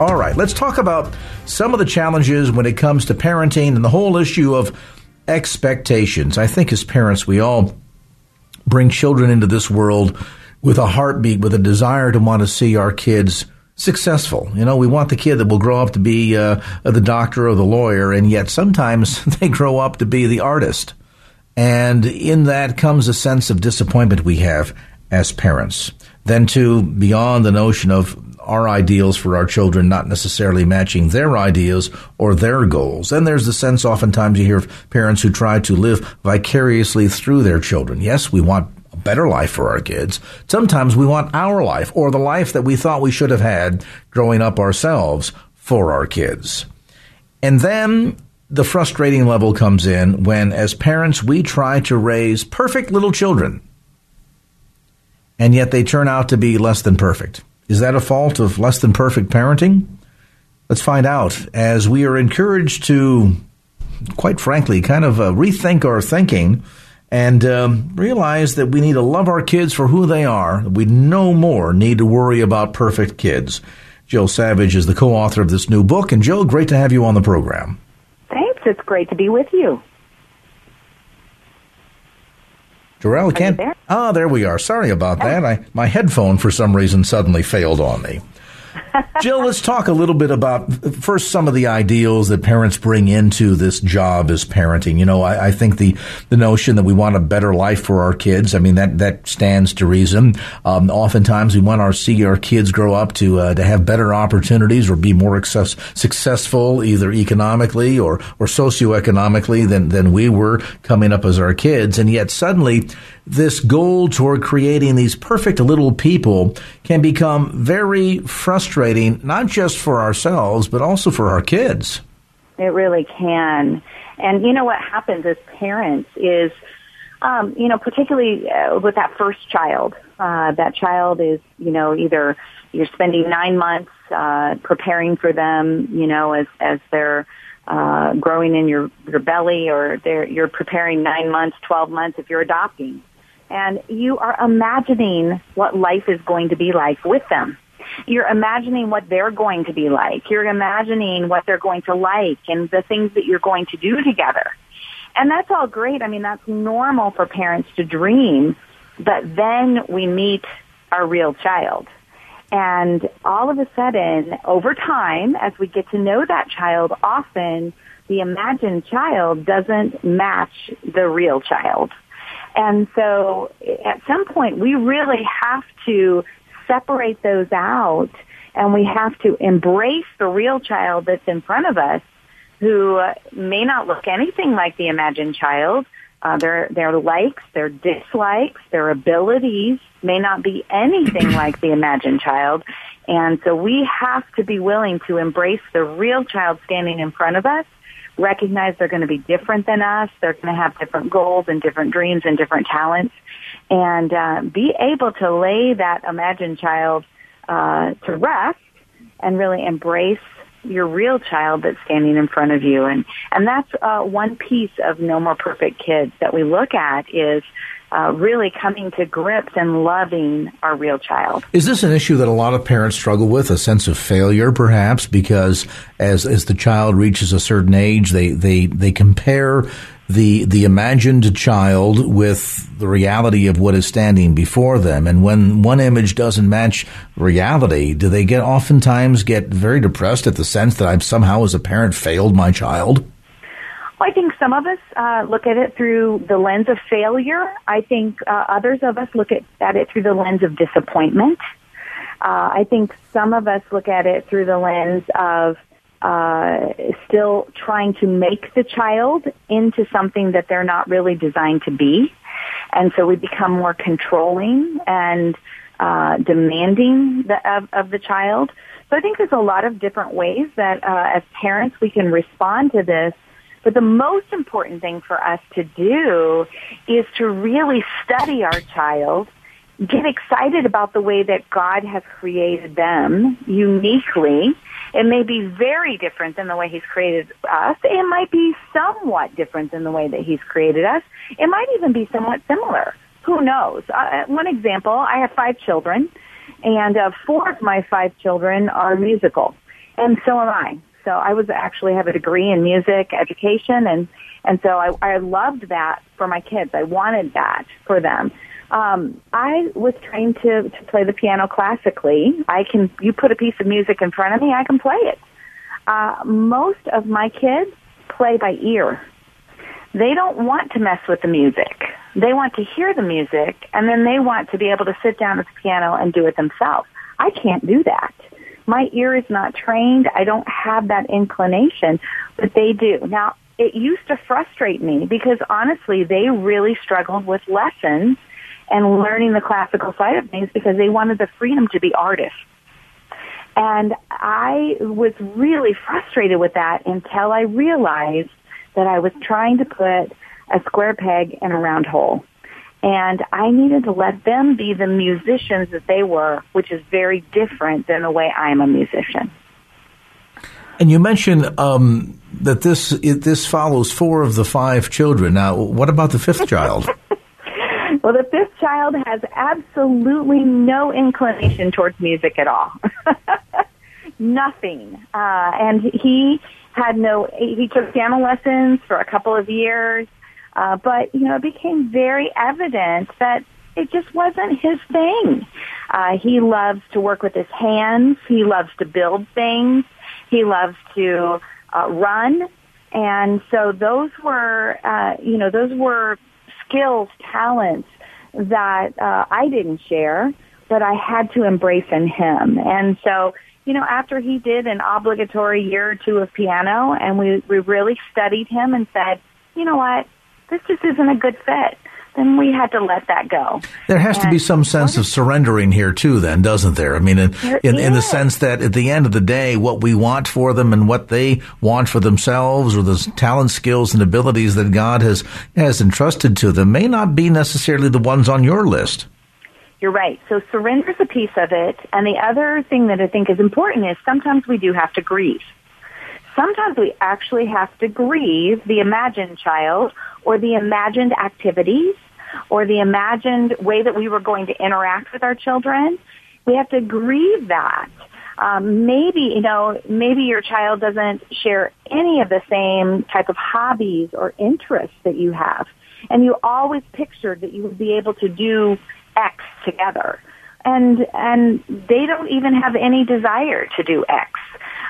All right, let's talk about some of the challenges when it comes to parenting and the whole issue of expectations. I think as parents, we all bring children into this world with a heartbeat, with a desire to want to see our kids successful. You know, we want the kid that will grow up to be uh, the doctor or the lawyer, and yet sometimes they grow up to be the artist. And in that comes a sense of disappointment we have as parents. Then, too, beyond the notion of our ideals for our children not necessarily matching their ideas or their goals. And there's the sense oftentimes you hear of parents who try to live vicariously through their children. Yes, we want a better life for our kids. Sometimes we want our life or the life that we thought we should have had growing up ourselves for our kids. And then the frustrating level comes in when, as parents, we try to raise perfect little children, and yet they turn out to be less than perfect. Is that a fault of less than perfect parenting? Let's find out as we are encouraged to, quite frankly, kind of uh, rethink our thinking and um, realize that we need to love our kids for who they are. We no more need to worry about perfect kids. Jill Savage is the co author of this new book. And Jill, great to have you on the program. Thanks. It's great to be with you. Jarrell, can't. There? Ah, there we are. Sorry about yeah. that. I, my headphone, for some reason, suddenly failed on me. Jill, let's talk a little bit about first some of the ideals that parents bring into this job as parenting. You know, I, I, think the the notion that we want a better life for our kids. I mean, that that stands to reason. Um, oftentimes, we want our see our kids grow up to uh, to have better opportunities or be more success, successful, either economically or or socioeconomically than than we were coming up as our kids. And yet, suddenly, this goal toward creating these perfect little people can become very frustrating, not just for ourselves, but also for our kids. It really can. And you know what happens as parents is, um, you know, particularly uh, with that first child, uh, that child is, you know, either you're spending nine months uh, preparing for them, you know, as as they're uh, growing in your your belly, or they're, you're preparing nine months, twelve months if you're adopting and you are imagining what life is going to be like with them. You're imagining what they're going to be like. You're imagining what they're going to like and the things that you're going to do together. And that's all great. I mean, that's normal for parents to dream, but then we meet our real child. And all of a sudden, over time, as we get to know that child, often the imagined child doesn't match the real child. And so at some point we really have to separate those out and we have to embrace the real child that's in front of us who may not look anything like the imagined child. Uh, their their likes, their dislikes, their abilities may not be anything like the imagined child. And so we have to be willing to embrace the real child standing in front of us recognize they're going to be different than us. They're going to have different goals and different dreams and different talents, and uh, be able to lay that imagined child uh, to rest and really embrace your real child that's standing in front of you. And and that's uh, one piece of No More Perfect Kids that we look at is uh, really coming to grips and loving our real child. Is this an issue that a lot of parents struggle with, a sense of failure, perhaps, because as as the child reaches a certain age, they they they compare the the imagined child with the reality of what is standing before them and when one image doesn't match reality do they get oftentimes get very depressed at the sense that I've somehow as a parent failed my child I think some of us uh, look at it through the lens of failure. I think uh, others of us look at, at it through the lens of disappointment. Uh, I think some of us look at it through the lens of uh, still trying to make the child into something that they're not really designed to be. And so we become more controlling and uh, demanding the, of, of the child. So I think there's a lot of different ways that uh, as parents we can respond to this but the most important thing for us to do is to really study our child, get excited about the way that God has created them uniquely. It may be very different than the way He's created us. It might be somewhat different than the way that He's created us. It might even be somewhat similar. Who knows? Uh, one example, I have five children, and uh, four of my five children are musical, and so am I. So I was actually have a degree in music education and and so I, I loved that for my kids. I wanted that for them. Um, I was trained to, to play the piano classically. I can, you put a piece of music in front of me, I can play it. Uh, most of my kids play by ear. They don't want to mess with the music. They want to hear the music and then they want to be able to sit down at the piano and do it themselves. I can't do that. My ear is not trained. I don't have that inclination, but they do. Now, it used to frustrate me because honestly, they really struggled with lessons and learning the classical side of things because they wanted the freedom to be artists. And I was really frustrated with that until I realized that I was trying to put a square peg in a round hole. And I needed to let them be the musicians that they were, which is very different than the way I'm a musician. And you mentioned um, that this it, this follows four of the five children. Now, what about the fifth child? well, the fifth child has absolutely no inclination towards music at all. Nothing. Uh, and he had no. He took piano lessons for a couple of years. Uh, but, you know, it became very evident that it just wasn't his thing. Uh, he loves to work with his hands. He loves to build things. He loves to uh, run. And so those were, uh, you know, those were skills, talents that uh, I didn't share, but I had to embrace in him. And so, you know, after he did an obligatory year or two of piano and we, we really studied him and said, you know what, this just isn't a good fit, then we had to let that go. There has and to be some sense of surrendering here too, then, doesn't there? I mean, in, in, in, the sense that at the end of the day, what we want for them and what they want for themselves, or the talent, skills, and abilities that God has has entrusted to them, may not be necessarily the ones on your list. You're right. So surrender is a piece of it, and the other thing that I think is important is sometimes we do have to grieve sometimes we actually have to grieve the imagined child or the imagined activities or the imagined way that we were going to interact with our children. We have to grieve that. Um, maybe, you know, maybe your child doesn't share any of the same type of hobbies or interests that you have. And you always pictured that you would be able to do X together. And, and they don't even have any desire to do X.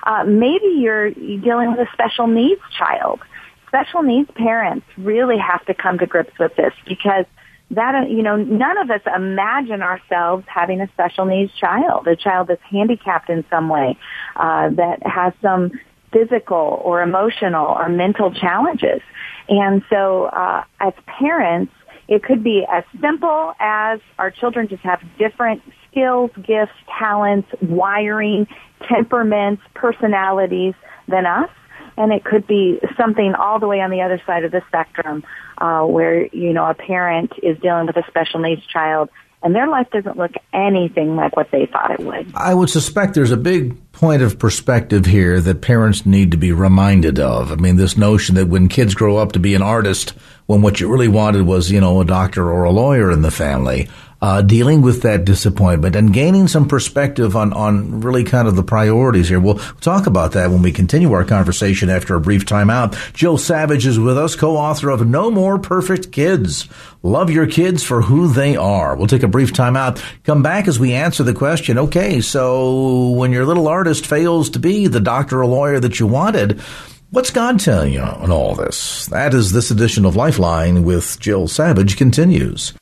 Uh, maybe you're dealing with a special needs child. Special needs parents really have to come to grips with this because that, you know, none of us imagine ourselves having a special needs child, a child that's handicapped in some way, uh, that has some physical or emotional or mental challenges. And so, uh, as parents, it could be as simple as our children just have different skills, gifts, talents, wiring, temperaments, personalities than us. And it could be something all the way on the other side of the spectrum, uh, where, you know, a parent is dealing with a special needs child and their life doesn't look anything like what they thought it would. I would suspect there's a big point of perspective here that parents need to be reminded of. I mean, this notion that when kids grow up to be an artist, when what you really wanted was, you know, a doctor or a lawyer in the family, uh, dealing with that disappointment and gaining some perspective on, on really kind of the priorities here. We'll talk about that when we continue our conversation after a brief timeout. Jill Savage is with us, co-author of No More Perfect Kids. Love your kids for who they are. We'll take a brief timeout. Come back as we answer the question. Okay, so when your little artist fails to be the doctor or lawyer that you wanted, What's God telling you on all this? That is this edition of Lifeline with Jill Savage continues.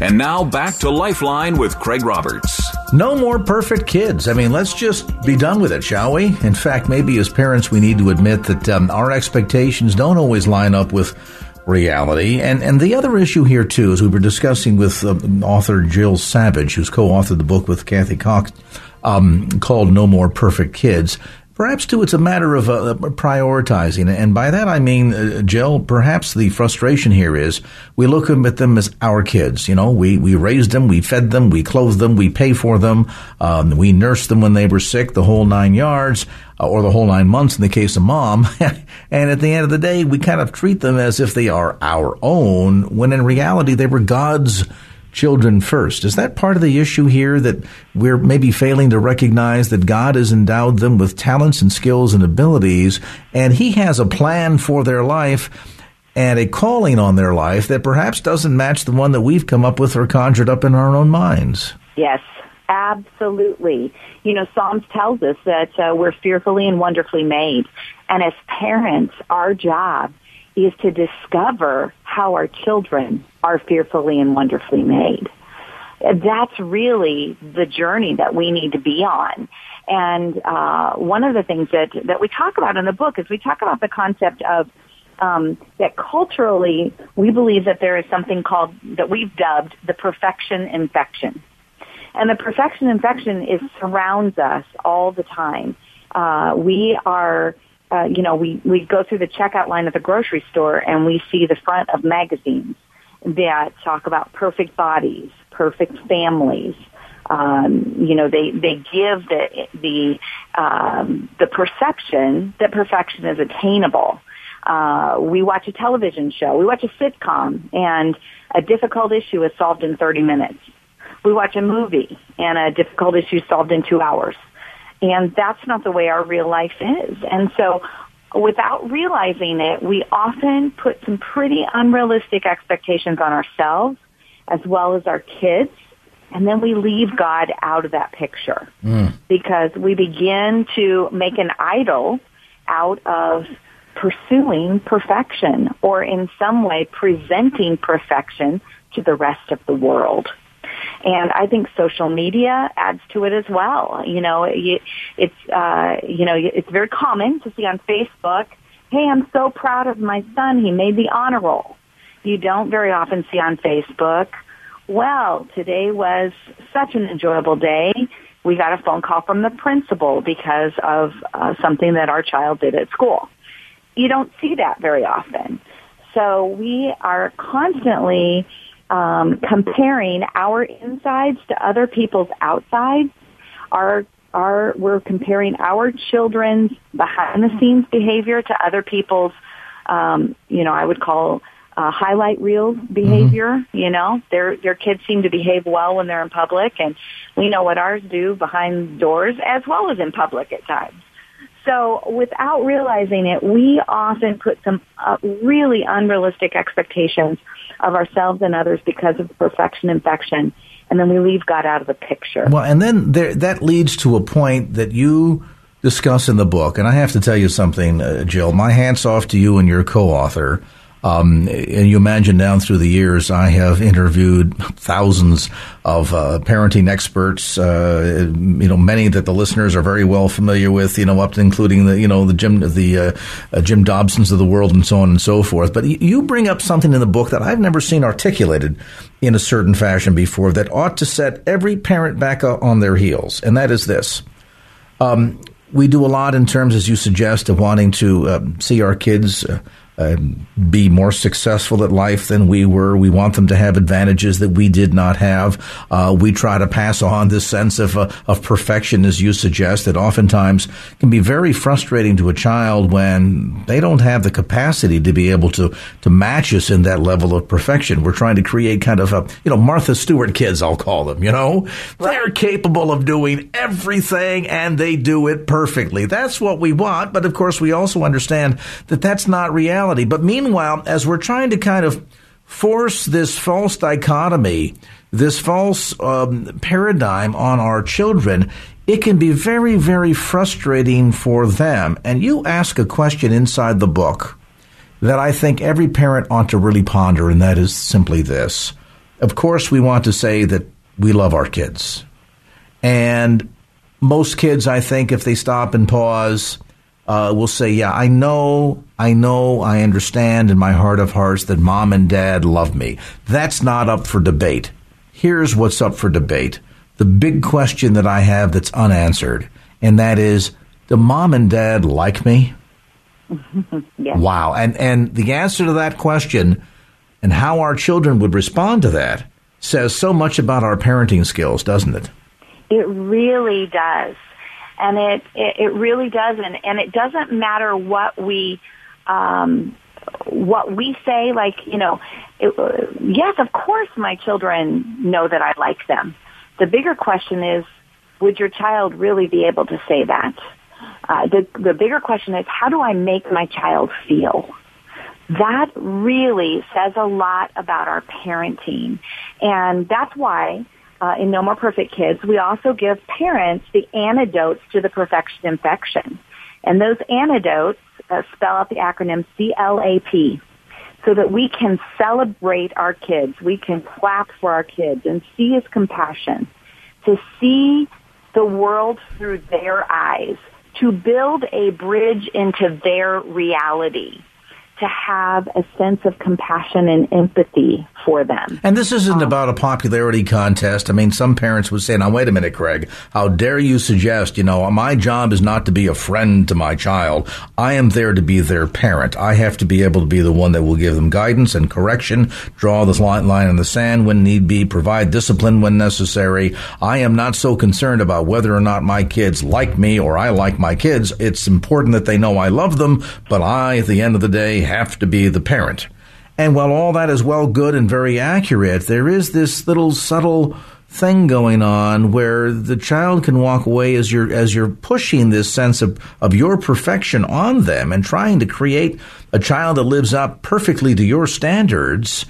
And now back to Lifeline with Craig Roberts. No more perfect kids. I mean, let's just be done with it, shall we? In fact, maybe as parents, we need to admit that um, our expectations don't always line up with reality. And and the other issue here too, as we were discussing with uh, author Jill Savage, who's co-authored the book with Kathy Koch, um, called "No More Perfect Kids." Perhaps, too, it's a matter of uh, prioritizing. And by that I mean, uh, Jill, perhaps the frustration here is we look at them as our kids. You know, we, we raised them, we fed them, we clothed them, we pay for them, um, we nursed them when they were sick, the whole nine yards, uh, or the whole nine months in the case of mom. and at the end of the day, we kind of treat them as if they are our own, when in reality they were God's children first. Is that part of the issue here that we're maybe failing to recognize that God has endowed them with talents and skills and abilities, and He has a plan for their life and a calling on their life that perhaps doesn't match the one that we've come up with or conjured up in our own minds? Yes. Absolutely. You know, Psalms tells us that uh, we're fearfully and wonderfully made. And as parents, our job is to discover how our children are fearfully and wonderfully made. That's really the journey that we need to be on. And uh, one of the things that that we talk about in the book is we talk about the concept of um, that culturally we believe that there is something called that we've dubbed the perfection infection, and the perfection infection is surrounds us all the time. Uh, we are uh, you know, we, we go through the checkout line at the grocery store and we see the front of magazines that talk about perfect bodies, perfect families. Um, you know, they, they give the, the, um, the perception that perfection is attainable. Uh, we watch a television show, we watch a sitcom, and a difficult issue is solved in 30 minutes. We watch a movie, and a difficult issue is solved in two hours. And that's not the way our real life is. And so without realizing it, we often put some pretty unrealistic expectations on ourselves as well as our kids. And then we leave God out of that picture mm. because we begin to make an idol out of pursuing perfection or in some way presenting perfection to the rest of the world. And I think social media adds to it as well. You know, it's, uh, you know, it's very common to see on Facebook, hey, I'm so proud of my son. He made the honor roll. You don't very often see on Facebook, well, today was such an enjoyable day. We got a phone call from the principal because of uh, something that our child did at school. You don't see that very often. So we are constantly um, comparing our insides to other people's outsides. Our our we're comparing our children's behind the scenes behavior to other people's um, you know I would call uh, highlight reel behavior. Mm-hmm. You know, their their kids seem to behave well when they're in public, and we know what ours do behind doors as well as in public at times. So, without realizing it, we often put some uh, really unrealistic expectations of ourselves and others because of perfection infection. And then we leave God out of the picture. Well, and then there, that leads to a point that you discuss in the book. And I have to tell you something, uh, Jill. My hats off to you and your co author um, and you imagine down through the years, I have interviewed thousands of uh, parenting experts. Uh, you know, many that the listeners are very well familiar with. You know, up to including the you know the Jim the uh, uh Jim Dobsons of the world and so on and so forth. But you bring up something in the book that I've never seen articulated in a certain fashion before that ought to set every parent back on their heels, and that is this. Um, we do a lot in terms, as you suggest, of wanting to um, see our kids uh, be more successful at life than we were. We want them to have advantages that we did not have. Uh, we try to pass on this sense of uh, of perfection, as you suggest, that oftentimes can be very frustrating to a child when they don't have the capacity to be able to to match us in that level of perfection. We're trying to create kind of a you know Martha Stewart kids, I'll call them. You know, right. they're capable of doing everything and they do it perfectly. That's what we want, but of course we also understand that that's not reality reality. But meanwhile, as we're trying to kind of force this false dichotomy, this false um, paradigm on our children, it can be very, very frustrating for them. And you ask a question inside the book that I think every parent ought to really ponder, and that is simply this. Of course, we want to say that we love our kids. And most kids, I think, if they stop and pause, uh, will say, Yeah, I know, I know, I understand in my heart of hearts that mom and dad love me. That's not up for debate. Here's what's up for debate the big question that I have that's unanswered, and that is Do mom and dad like me? yes. Wow. And, and the answer to that question and how our children would respond to that says so much about our parenting skills, doesn't it? It really does and it, it, it really doesn't. And it doesn't matter what we, um, what we say, like, you know, it, uh, yes, of course my children know that I like them. The bigger question is, would your child really be able to say that? Uh, the, the bigger question is, how do I make my child feel? That really says a lot about our parenting. And that's why uh, in No More Perfect Kids, we also give parents the antidotes to the perfection infection. And those antidotes uh, spell out the acronym CLAP so that we can celebrate our kids. We can clap for our kids and see his compassion, to see the world through their eyes, to build a bridge into their reality to have a sense of compassion and empathy for them. And this isn't um, about a popularity contest. I mean, some parents would say, now, wait a minute, Craig, how dare you suggest, you know, my job is not to be a friend to my child. I am there to be their parent. I have to be able to be the one that will give them guidance and correction, draw the line in the sand when need be, provide discipline when necessary. I am not so concerned about whether or not my kids like me or I like my kids. It's important that they know I love them, but I, at the end of the day, have to be the parent. And while all that is well good and very accurate, there is this little subtle thing going on where the child can walk away as you're as you're pushing this sense of, of your perfection on them and trying to create a child that lives up perfectly to your standards,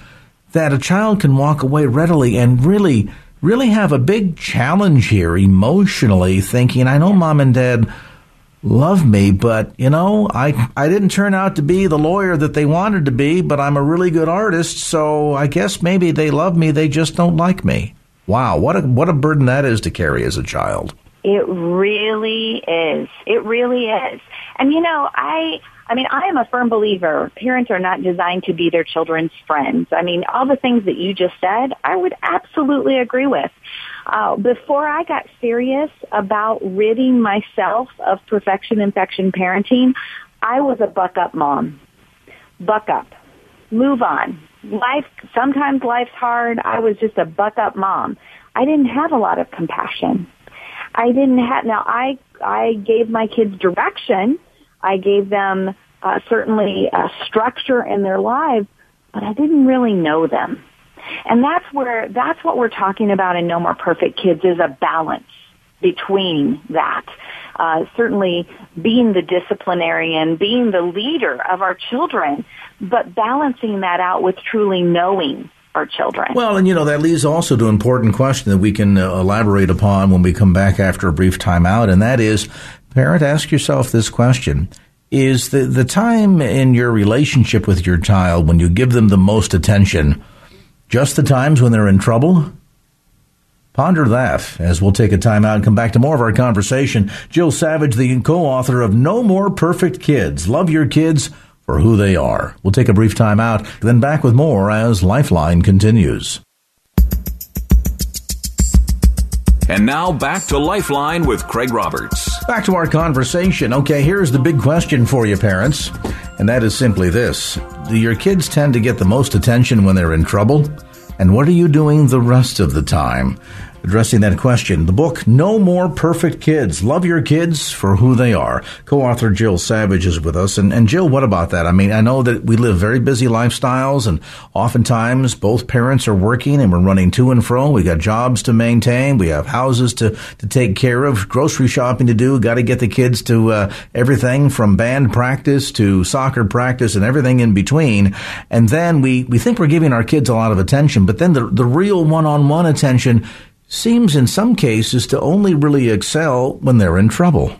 that a child can walk away readily and really really have a big challenge here emotionally thinking, I know mom and dad love me, but you know, I I didn't turn out to be the lawyer that they wanted to be, but I'm a really good artist, so I guess maybe they love me, they just don't like me. Wow, what a what a burden that is to carry as a child. It really is. It really is. And you know, I I mean, I am a firm believer parents are not designed to be their children's friends. I mean, all the things that you just said, I would absolutely agree with. Uh, before I got serious about ridding myself of perfection infection parenting, I was a buck up mom. Buck up. Move on. Life, sometimes life's hard. I was just a buck up mom. I didn't have a lot of compassion. I didn't have, now I, I gave my kids direction. I gave them uh, certainly a structure in their lives, but I didn't really know them. And that's where, that's what we're talking about in No More Perfect Kids is a balance between that. Uh, certainly being the disciplinarian, being the leader of our children, but balancing that out with truly knowing our children. Well, and you know, that leads also to an important question that we can uh, elaborate upon when we come back after a brief timeout, and that is, parent, ask yourself this question. Is the, the time in your relationship with your child when you give them the most attention just the times when they're in trouble? Ponder that as we'll take a time out and come back to more of our conversation. Jill Savage, the co author of No More Perfect Kids. Love your kids for who they are. We'll take a brief time out, then back with more as Lifeline continues. And now back to Lifeline with Craig Roberts. Back to our conversation. Okay, here's the big question for you, parents. and that is simply this. Do your kids tend to get the most attention when they're in trouble? And what are you doing the rest of the time? Addressing that question. The book, No More Perfect Kids. Love your kids for who they are. Co-author Jill Savage is with us. And, and Jill, what about that? I mean, I know that we live very busy lifestyles and oftentimes both parents are working and we're running to and fro. We got jobs to maintain. We have houses to, to take care of, grocery shopping to do. Got to get the kids to uh, everything from band practice to soccer practice and everything in between. And then we, we think we're giving our kids a lot of attention, but then the, the real one-on-one attention seems in some cases to only really excel when they're in trouble.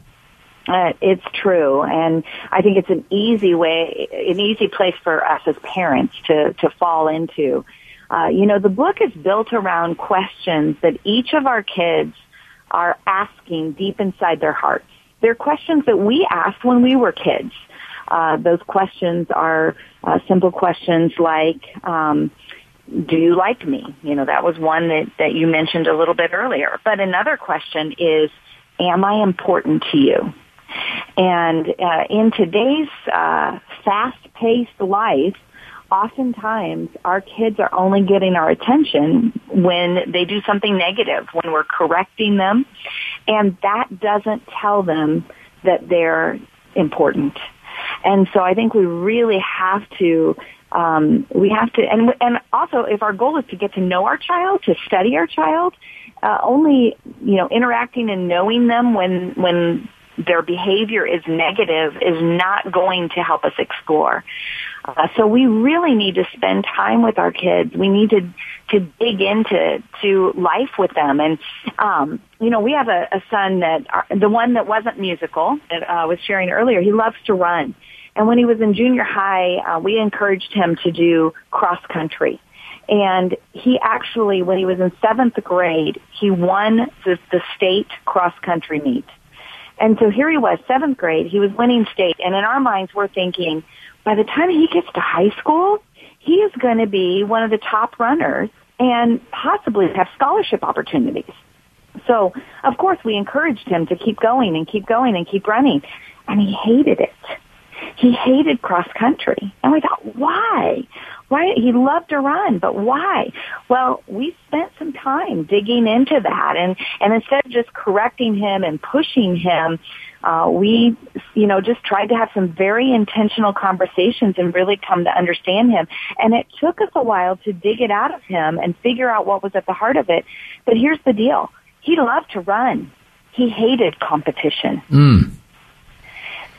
Uh, it's true, and I think it's an easy way, an easy place for us as parents to to fall into. Uh, you know, the book is built around questions that each of our kids are asking deep inside their hearts. They're questions that we asked when we were kids. Uh, those questions are uh, simple questions like, um, do you like me? You know, that was one that, that you mentioned a little bit earlier. But another question is, am I important to you? And uh, in today's uh, fast-paced life, oftentimes our kids are only getting our attention when they do something negative, when we're correcting them, and that doesn't tell them that they're important. And so I think we really have to um, we have to, and and also if our goal is to get to know our child, to study our child, uh, only you know interacting and knowing them when when their behavior is negative is not going to help us explore. Uh, so we really need to spend time with our kids. We need to to dig into to life with them. And um, you know, we have a, a son that uh, the one that wasn't musical that uh, I was sharing earlier. He loves to run. And when he was in junior high, uh, we encouraged him to do cross country. And he actually, when he was in seventh grade, he won the, the state cross country meet. And so here he was, seventh grade, he was winning state. And in our minds, we're thinking, by the time he gets to high school, he is going to be one of the top runners and possibly have scholarship opportunities. So, of course, we encouraged him to keep going and keep going and keep running. And he hated it he hated cross country. And we thought, why? Why? He loved to run, but why? Well, we spent some time digging into that and, and instead of just correcting him and pushing him, uh, we, you know, just tried to have some very intentional conversations and really come to understand him. And it took us a while to dig it out of him and figure out what was at the heart of it. But here's the deal. He loved to run. He hated competition. Mm.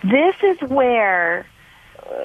This is where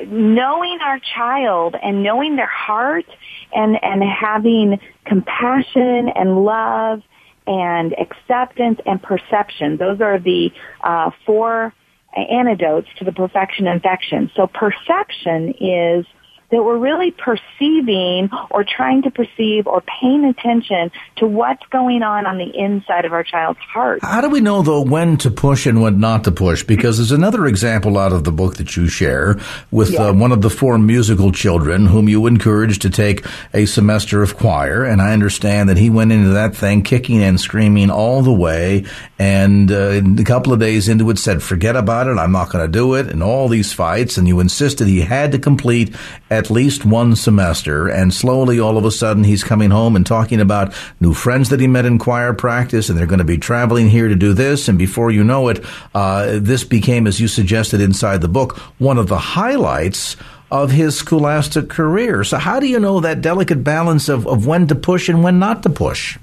knowing our child and knowing their heart and, and having compassion and love and acceptance and perception. Those are the uh, four antidotes to the perfection infection. So perception is that we're really perceiving or trying to perceive or paying attention to what's going on on the inside of our child's heart. How do we know though when to push and when not to push? Because there's another example out of the book that you share with uh, one of the four musical children whom you encouraged to take a semester of choir, and I understand that he went into that thing kicking and screaming all the way, and uh, a couple of days into it said, "Forget about it, I'm not going to do it," and all these fights, and you insisted he had to complete at least one semester, and slowly, all of a sudden, he's coming home and talking about new friends that he met in choir practice, and they're going to be traveling here to do this. And before you know it, uh, this became, as you suggested inside the book, one of the highlights of his scholastic career. So, how do you know that delicate balance of, of when to push and when not to push?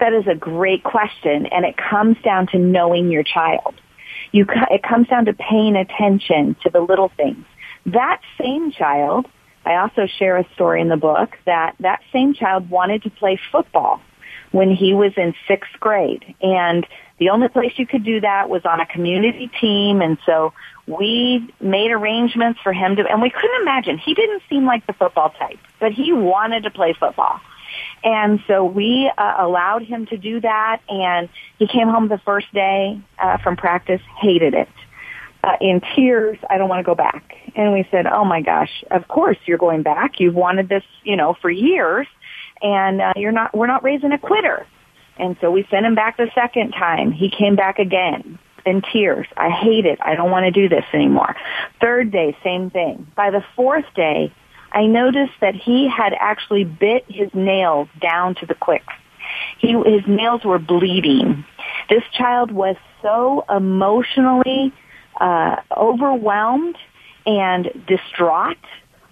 That is a great question, and it comes down to knowing your child. You, it comes down to paying attention to the little things. That same child I also share a story in the book that that same child wanted to play football when he was in sixth grade. And the only place you could do that was on a community team. And so we made arrangements for him to, and we couldn't imagine. He didn't seem like the football type, but he wanted to play football. And so we uh, allowed him to do that. And he came home the first day uh, from practice, hated it uh, in tears, I don't want to go back. And we said, oh my gosh, of course you're going back. You've wanted this, you know, for years and uh, you're not, we're not raising a quitter. And so we sent him back the second time. He came back again. in tears. I hate it. I don't want to do this anymore. Third day, same thing. By the fourth day, I noticed that he had actually bit his nails down to the quick. He, his nails were bleeding. This child was so emotionally uh, overwhelmed and distraught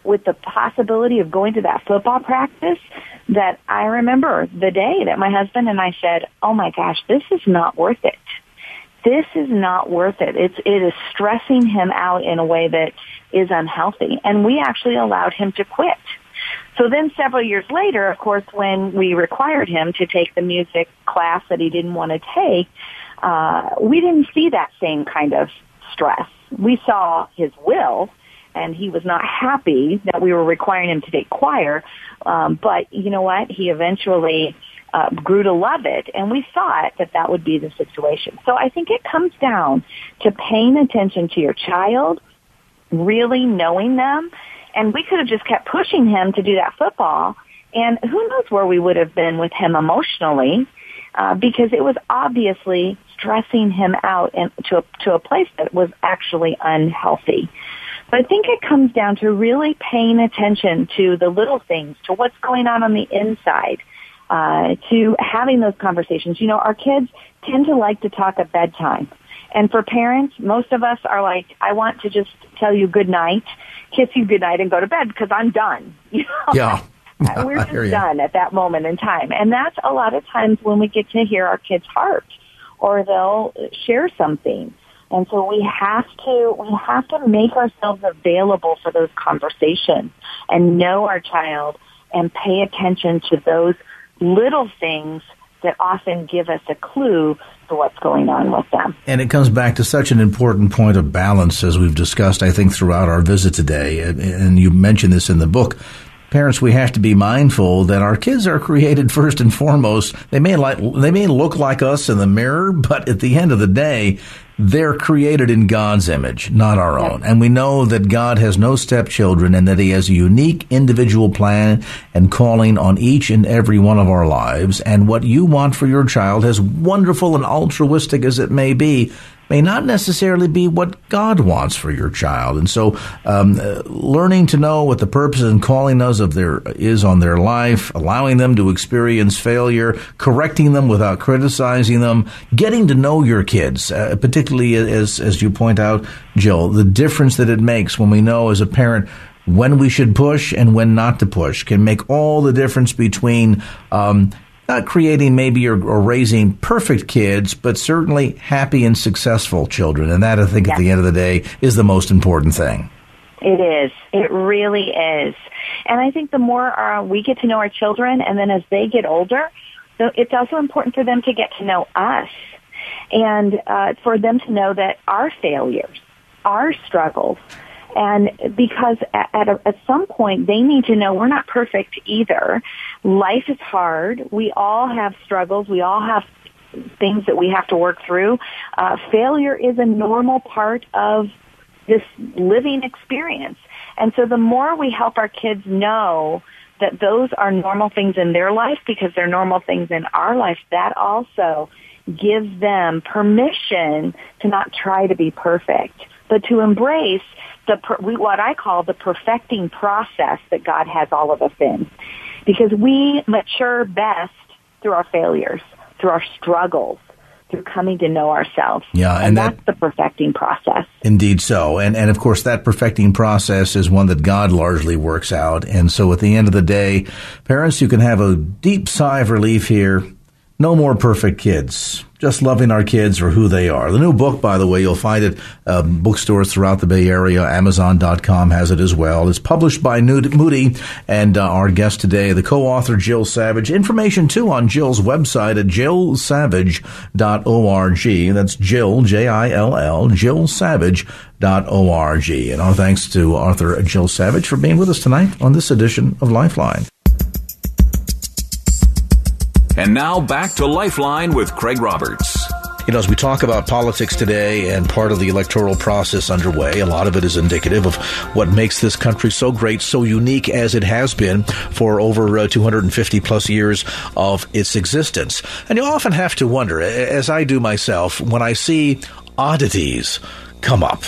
with the possibility of going to that football practice that I remember the day that my husband and I said, "Oh my gosh, this is not worth it. This is not worth it. It's it is stressing him out in a way that is unhealthy." And we actually allowed him to quit. So then several years later, of course, when we required him to take the music class that he didn't want to take, uh, we didn't see that same kind of stress. We saw his will, and he was not happy that we were requiring him to take choir. Um, but you know what? He eventually uh, grew to love it, and we thought that that would be the situation. So I think it comes down to paying attention to your child, really knowing them, and we could have just kept pushing him to do that football, and who knows where we would have been with him emotionally. Uh, because it was obviously stressing him out and to a, to a place that was actually unhealthy. But I think it comes down to really paying attention to the little things, to what's going on on the inside, uh, to having those conversations. You know, our kids tend to like to talk at bedtime. And for parents, most of us are like, I want to just tell you good night, kiss you good night, and go to bed because I'm done. You know? Yeah. We're just done at that moment in time. And that's a lot of times when we get to hear our kids' heart or they'll share something. And so we have to, we have to make ourselves available for those conversations and know our child and pay attention to those little things that often give us a clue to what's going on with them. And it comes back to such an important point of balance as we've discussed, I think, throughout our visit today. And you mentioned this in the book parents, we have to be mindful that our kids are created first and foremost. They may like, they may look like us in the mirror, but at the end of the day, they're created in God's image, not our own. And we know that God has no stepchildren and that He has a unique individual plan and calling on each and every one of our lives. And what you want for your child, as wonderful and altruistic as it may be, may not necessarily be what God wants for your child. And so, um, uh, learning to know what the purpose and calling us of their is on their life, allowing them to experience failure, correcting them without criticizing them, getting to know your kids, uh, particularly as as you point out, Jill, the difference that it makes when we know as a parent when we should push and when not to push can make all the difference between um, not creating maybe or, or, raising perfect kids, but certainly happy and successful children. And that, I think, yes. at the end of the day, is the most important thing. It is. It really is. And I think the more uh, we get to know our children, and then as they get older, it's also important for them to get to know us and uh, for them to know that our failures, our struggles, and because at, at, a, at some point they need to know we're not perfect either. Life is hard. We all have struggles. We all have things that we have to work through. Uh, failure is a normal part of this living experience. And so the more we help our kids know that those are normal things in their life because they're normal things in our life, that also gives them permission to not try to be perfect, but to embrace the what I call the perfecting process that God has all of us in, because we mature best through our failures, through our struggles, through coming to know ourselves. Yeah, and, and that's the perfecting process. Indeed, so, and and of course that perfecting process is one that God largely works out. And so, at the end of the day, parents, you can have a deep sigh of relief here. No more perfect kids just loving our kids for who they are. The new book, by the way, you'll find it um, bookstores throughout the Bay Area. Amazon.com has it as well. It's published by Moody, and uh, our guest today, the co-author Jill Savage. Information too on Jill's website at jillsavage.org. That's Jill J I L L Jill jillsavage.org. And our thanks to author Jill Savage for being with us tonight on this edition of Lifeline. And now back to Lifeline with Craig Roberts. You know, as we talk about politics today and part of the electoral process underway, a lot of it is indicative of what makes this country so great, so unique as it has been for over uh, 250 plus years of its existence. And you often have to wonder, as I do myself, when I see oddities come up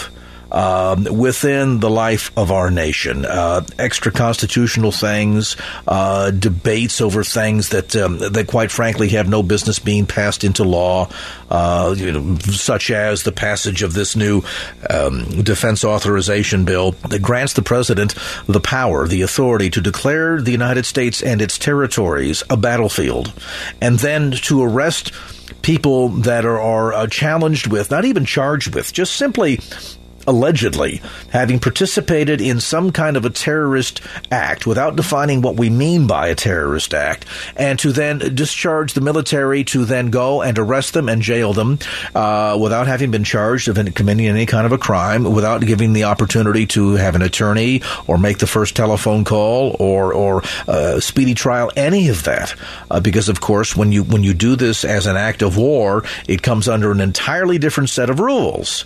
um, within the life of our nation. Uh, extra constitutional things, uh, debates over things that um, that quite frankly have no business being passed into law, uh, you know, such as the passage of this new um, defense authorization bill that grants the president the power, the authority to declare the United States and its territories a battlefield, and then to arrest people that are, are uh, challenged with, not even charged with, just simply allegedly having participated in some kind of a terrorist act without defining what we mean by a terrorist act, and to then discharge the military to then go and arrest them and jail them uh, without having been charged of committing any kind of a crime, without giving the opportunity to have an attorney or make the first telephone call or or uh, speedy trial, any of that, uh, because of course when you when you do this as an act of war, it comes under an entirely different set of rules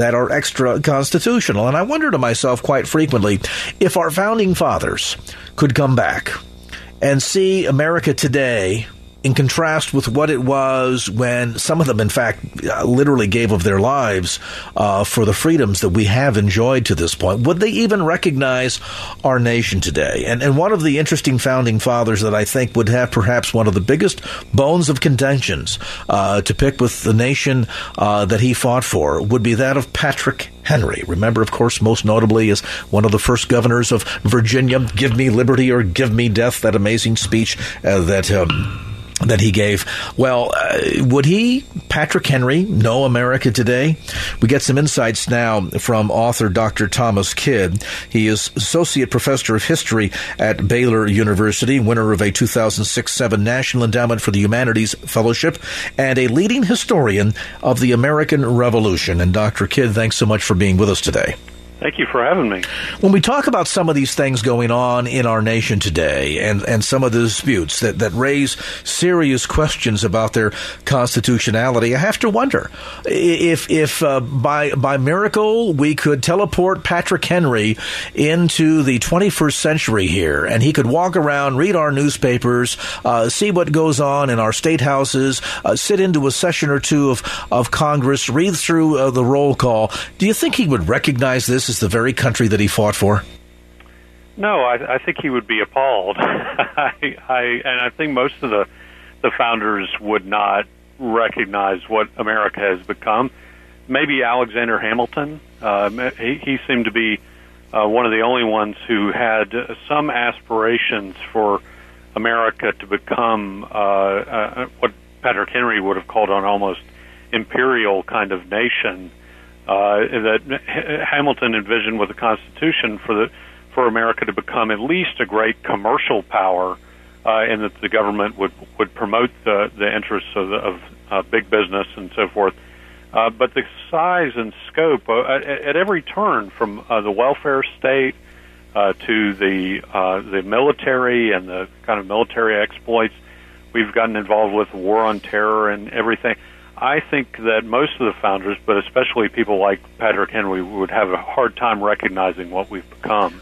that are extra constitutional. And I wonder to myself quite frequently if our founding fathers could come back and see America today in contrast with what it was when some of them, in fact, literally gave of their lives uh, for the freedoms that we have enjoyed to this point, would they even recognize our nation today? And, and one of the interesting founding fathers that I think would have perhaps one of the biggest bones of contentions uh, to pick with the nation uh, that he fought for would be that of Patrick Henry. Remember, of course, most notably as one of the first governors of Virginia, Give Me Liberty or Give Me Death, that amazing speech uh, that. Um, that he gave. Well, uh, would he, Patrick Henry, know America today? We get some insights now from author Dr. Thomas Kidd. He is Associate Professor of History at Baylor University, winner of a 2006 7 National Endowment for the Humanities Fellowship, and a leading historian of the American Revolution. And Dr. Kidd, thanks so much for being with us today. Thank you for having me. When we talk about some of these things going on in our nation today and, and some of the disputes that, that raise serious questions about their constitutionality, I have to wonder if, if uh, by, by miracle we could teleport Patrick Henry into the 21st century here and he could walk around, read our newspapers, uh, see what goes on in our state houses, uh, sit into a session or two of, of Congress, read through uh, the roll call. Do you think he would recognize this is the very country that he fought for? No, I, I think he would be appalled. I, I, and I think most of the the founders would not recognize what America has become. Maybe Alexander Hamilton. Uh, he, he seemed to be uh, one of the only ones who had some aspirations for America to become uh, uh, what Patrick Henry would have called an almost imperial kind of nation uh, that Hamilton envisioned with the Constitution for the for America to become at least a great commercial power, uh, and that the government would would promote the the interests of, of uh, big business and so forth. Uh, but the size and scope uh, at, at every turn, from uh, the welfare state uh, to the uh, the military and the kind of military exploits, we've gotten involved with war on terror and everything. I think that most of the founders, but especially people like Patrick Henry, would have a hard time recognizing what we've become.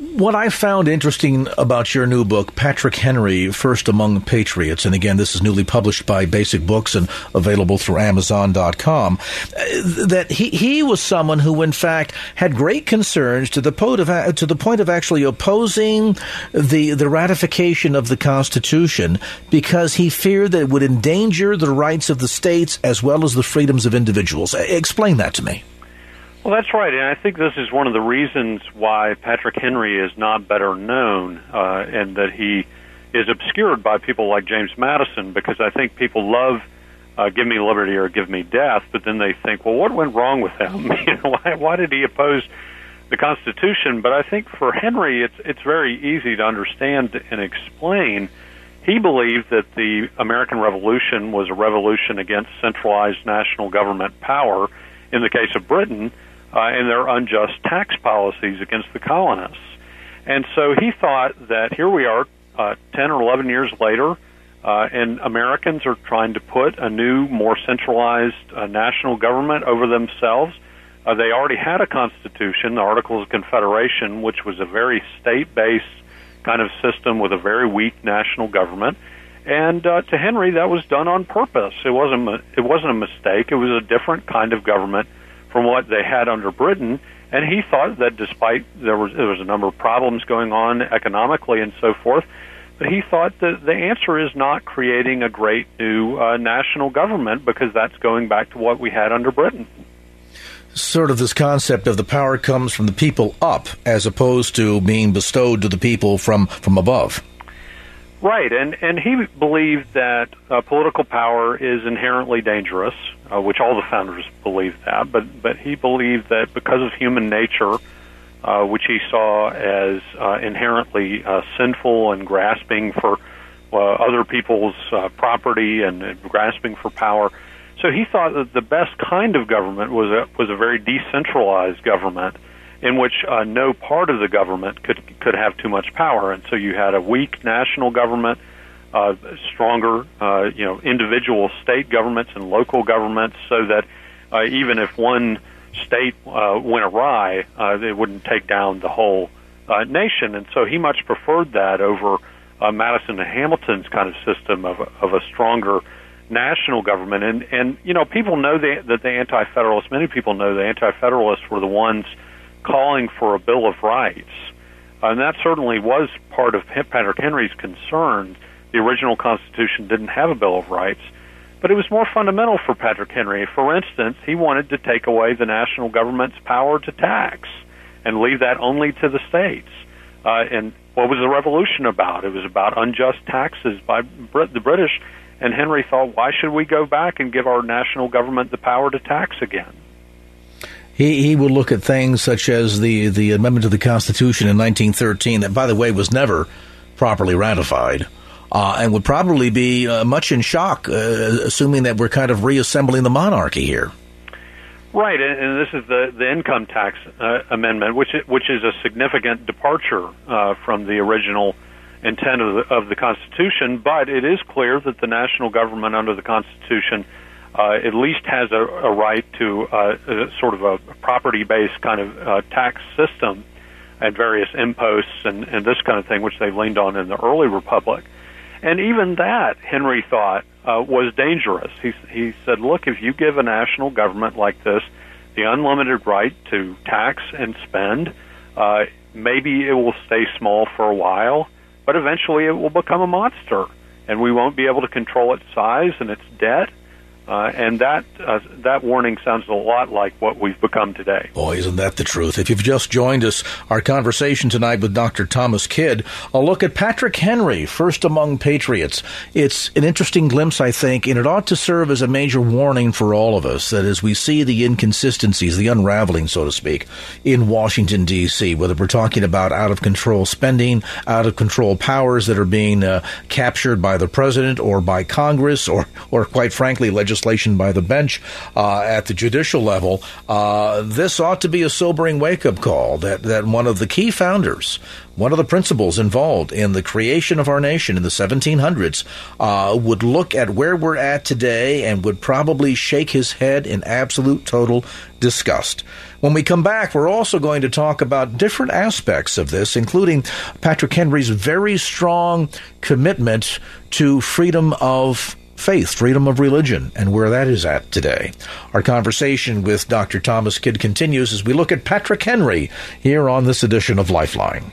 What I found interesting about your new book, Patrick Henry, First Among Patriots, and again, this is newly published by Basic Books and available through Amazon.com, uh, that he, he was someone who, in fact, had great concerns to the point of, to the point of actually opposing the, the ratification of the Constitution because he feared that it would endanger the rights of the states as well as the freedoms of individuals. Explain that to me. Well, that's right, and I think this is one of the reasons why Patrick Henry is not better known, uh, and that he is obscured by people like James Madison, because I think people love uh, "Give Me Liberty" or "Give Me Death," but then they think, "Well, what went wrong with him? you know, why, why did he oppose the Constitution?" But I think for Henry, it's it's very easy to understand and explain. He believed that the American Revolution was a revolution against centralized national government power. In the case of Britain, uh, and their unjust tax policies against the colonists. And so he thought that here we are, uh, 10 or 11 years later, uh, and Americans are trying to put a new, more centralized uh, national government over themselves. Uh, they already had a constitution, the Articles of Confederation, which was a very state based kind of system with a very weak national government. And uh, to Henry, that was done on purpose. It wasn't it wasn't a mistake. It was a different kind of government from what they had under Britain. And he thought that despite there was there was a number of problems going on economically and so forth, but he thought that the answer is not creating a great new uh, national government because that's going back to what we had under Britain sort of this concept of the power comes from the people up as opposed to being bestowed to the people from, from above. Right, and and he believed that uh, political power is inherently dangerous, uh, which all the founders believed that. But but he believed that because of human nature, uh, which he saw as uh, inherently uh, sinful and grasping for uh, other people's uh, property and, and grasping for power, so he thought that the best kind of government was a was a very decentralized government in which uh, no part of the government could could have too much power, and so you had a weak national government, uh, stronger, uh, you know, individual state governments and local governments, so that uh, even if one state uh, went awry, uh, it wouldn't take down the whole uh, nation. And so he much preferred that over uh, Madison and Hamilton's kind of system of a, of a stronger national government. And and you know, people know the, that the Anti-Federalists. Many people know the Anti-Federalists were the ones calling for a Bill of Rights, and that certainly was part of Patrick Henry's concern. The original Constitution didn't have a Bill of Rights, but it was more fundamental for Patrick Henry. For instance, he wanted to take away the national government's power to tax and leave that only to the states. Uh, and what was the revolution about? It was about unjust taxes by Brit- the British and Henry thought, why should we go back and give our national government the power to tax again? He, he would look at things such as the, the amendment to the Constitution in 1913, that, by the way, was never properly ratified, uh, and would probably be uh, much in shock, uh, assuming that we're kind of reassembling the monarchy here. Right, and, and this is the the income tax uh, amendment, which which is a significant departure uh, from the original intent of the, of the Constitution, but it is clear that the national government under the Constitution uh, at least has a, a right to a, sort of a property-based kind of tax system and various imposts and, and this kind of thing, which they leaned on in the early republic. And even that, Henry thought, uh, was dangerous. He, he said, look, if you give a national government like this the unlimited right to tax and spend, uh, maybe it will stay small for a while, but eventually it will become a monster, and we won't be able to control its size and its debt. Uh, and that uh, that warning sounds a lot like what we've become today. Boy, isn't that the truth? If you've just joined us, our conversation tonight with Dr. Thomas Kidd, a look at Patrick Henry, first among patriots. It's an interesting glimpse, I think, and it ought to serve as a major warning for all of us that as we see the inconsistencies, the unraveling, so to speak, in Washington D.C., whether we're talking about out of control spending, out of control powers that are being uh, captured by the president or by Congress, or or quite frankly, legislation legislation by the bench uh, at the judicial level, uh, this ought to be a sobering wake up call that, that one of the key founders, one of the principals involved in the creation of our nation in the 1700s, uh, would look at where we're at today and would probably shake his head in absolute total disgust. When we come back, we're also going to talk about different aspects of this, including Patrick Henry's very strong commitment to freedom of faith, freedom of religion, and where that is at today. Our conversation with Dr. Thomas Kidd continues as we look at Patrick Henry here on this edition of Lifeline.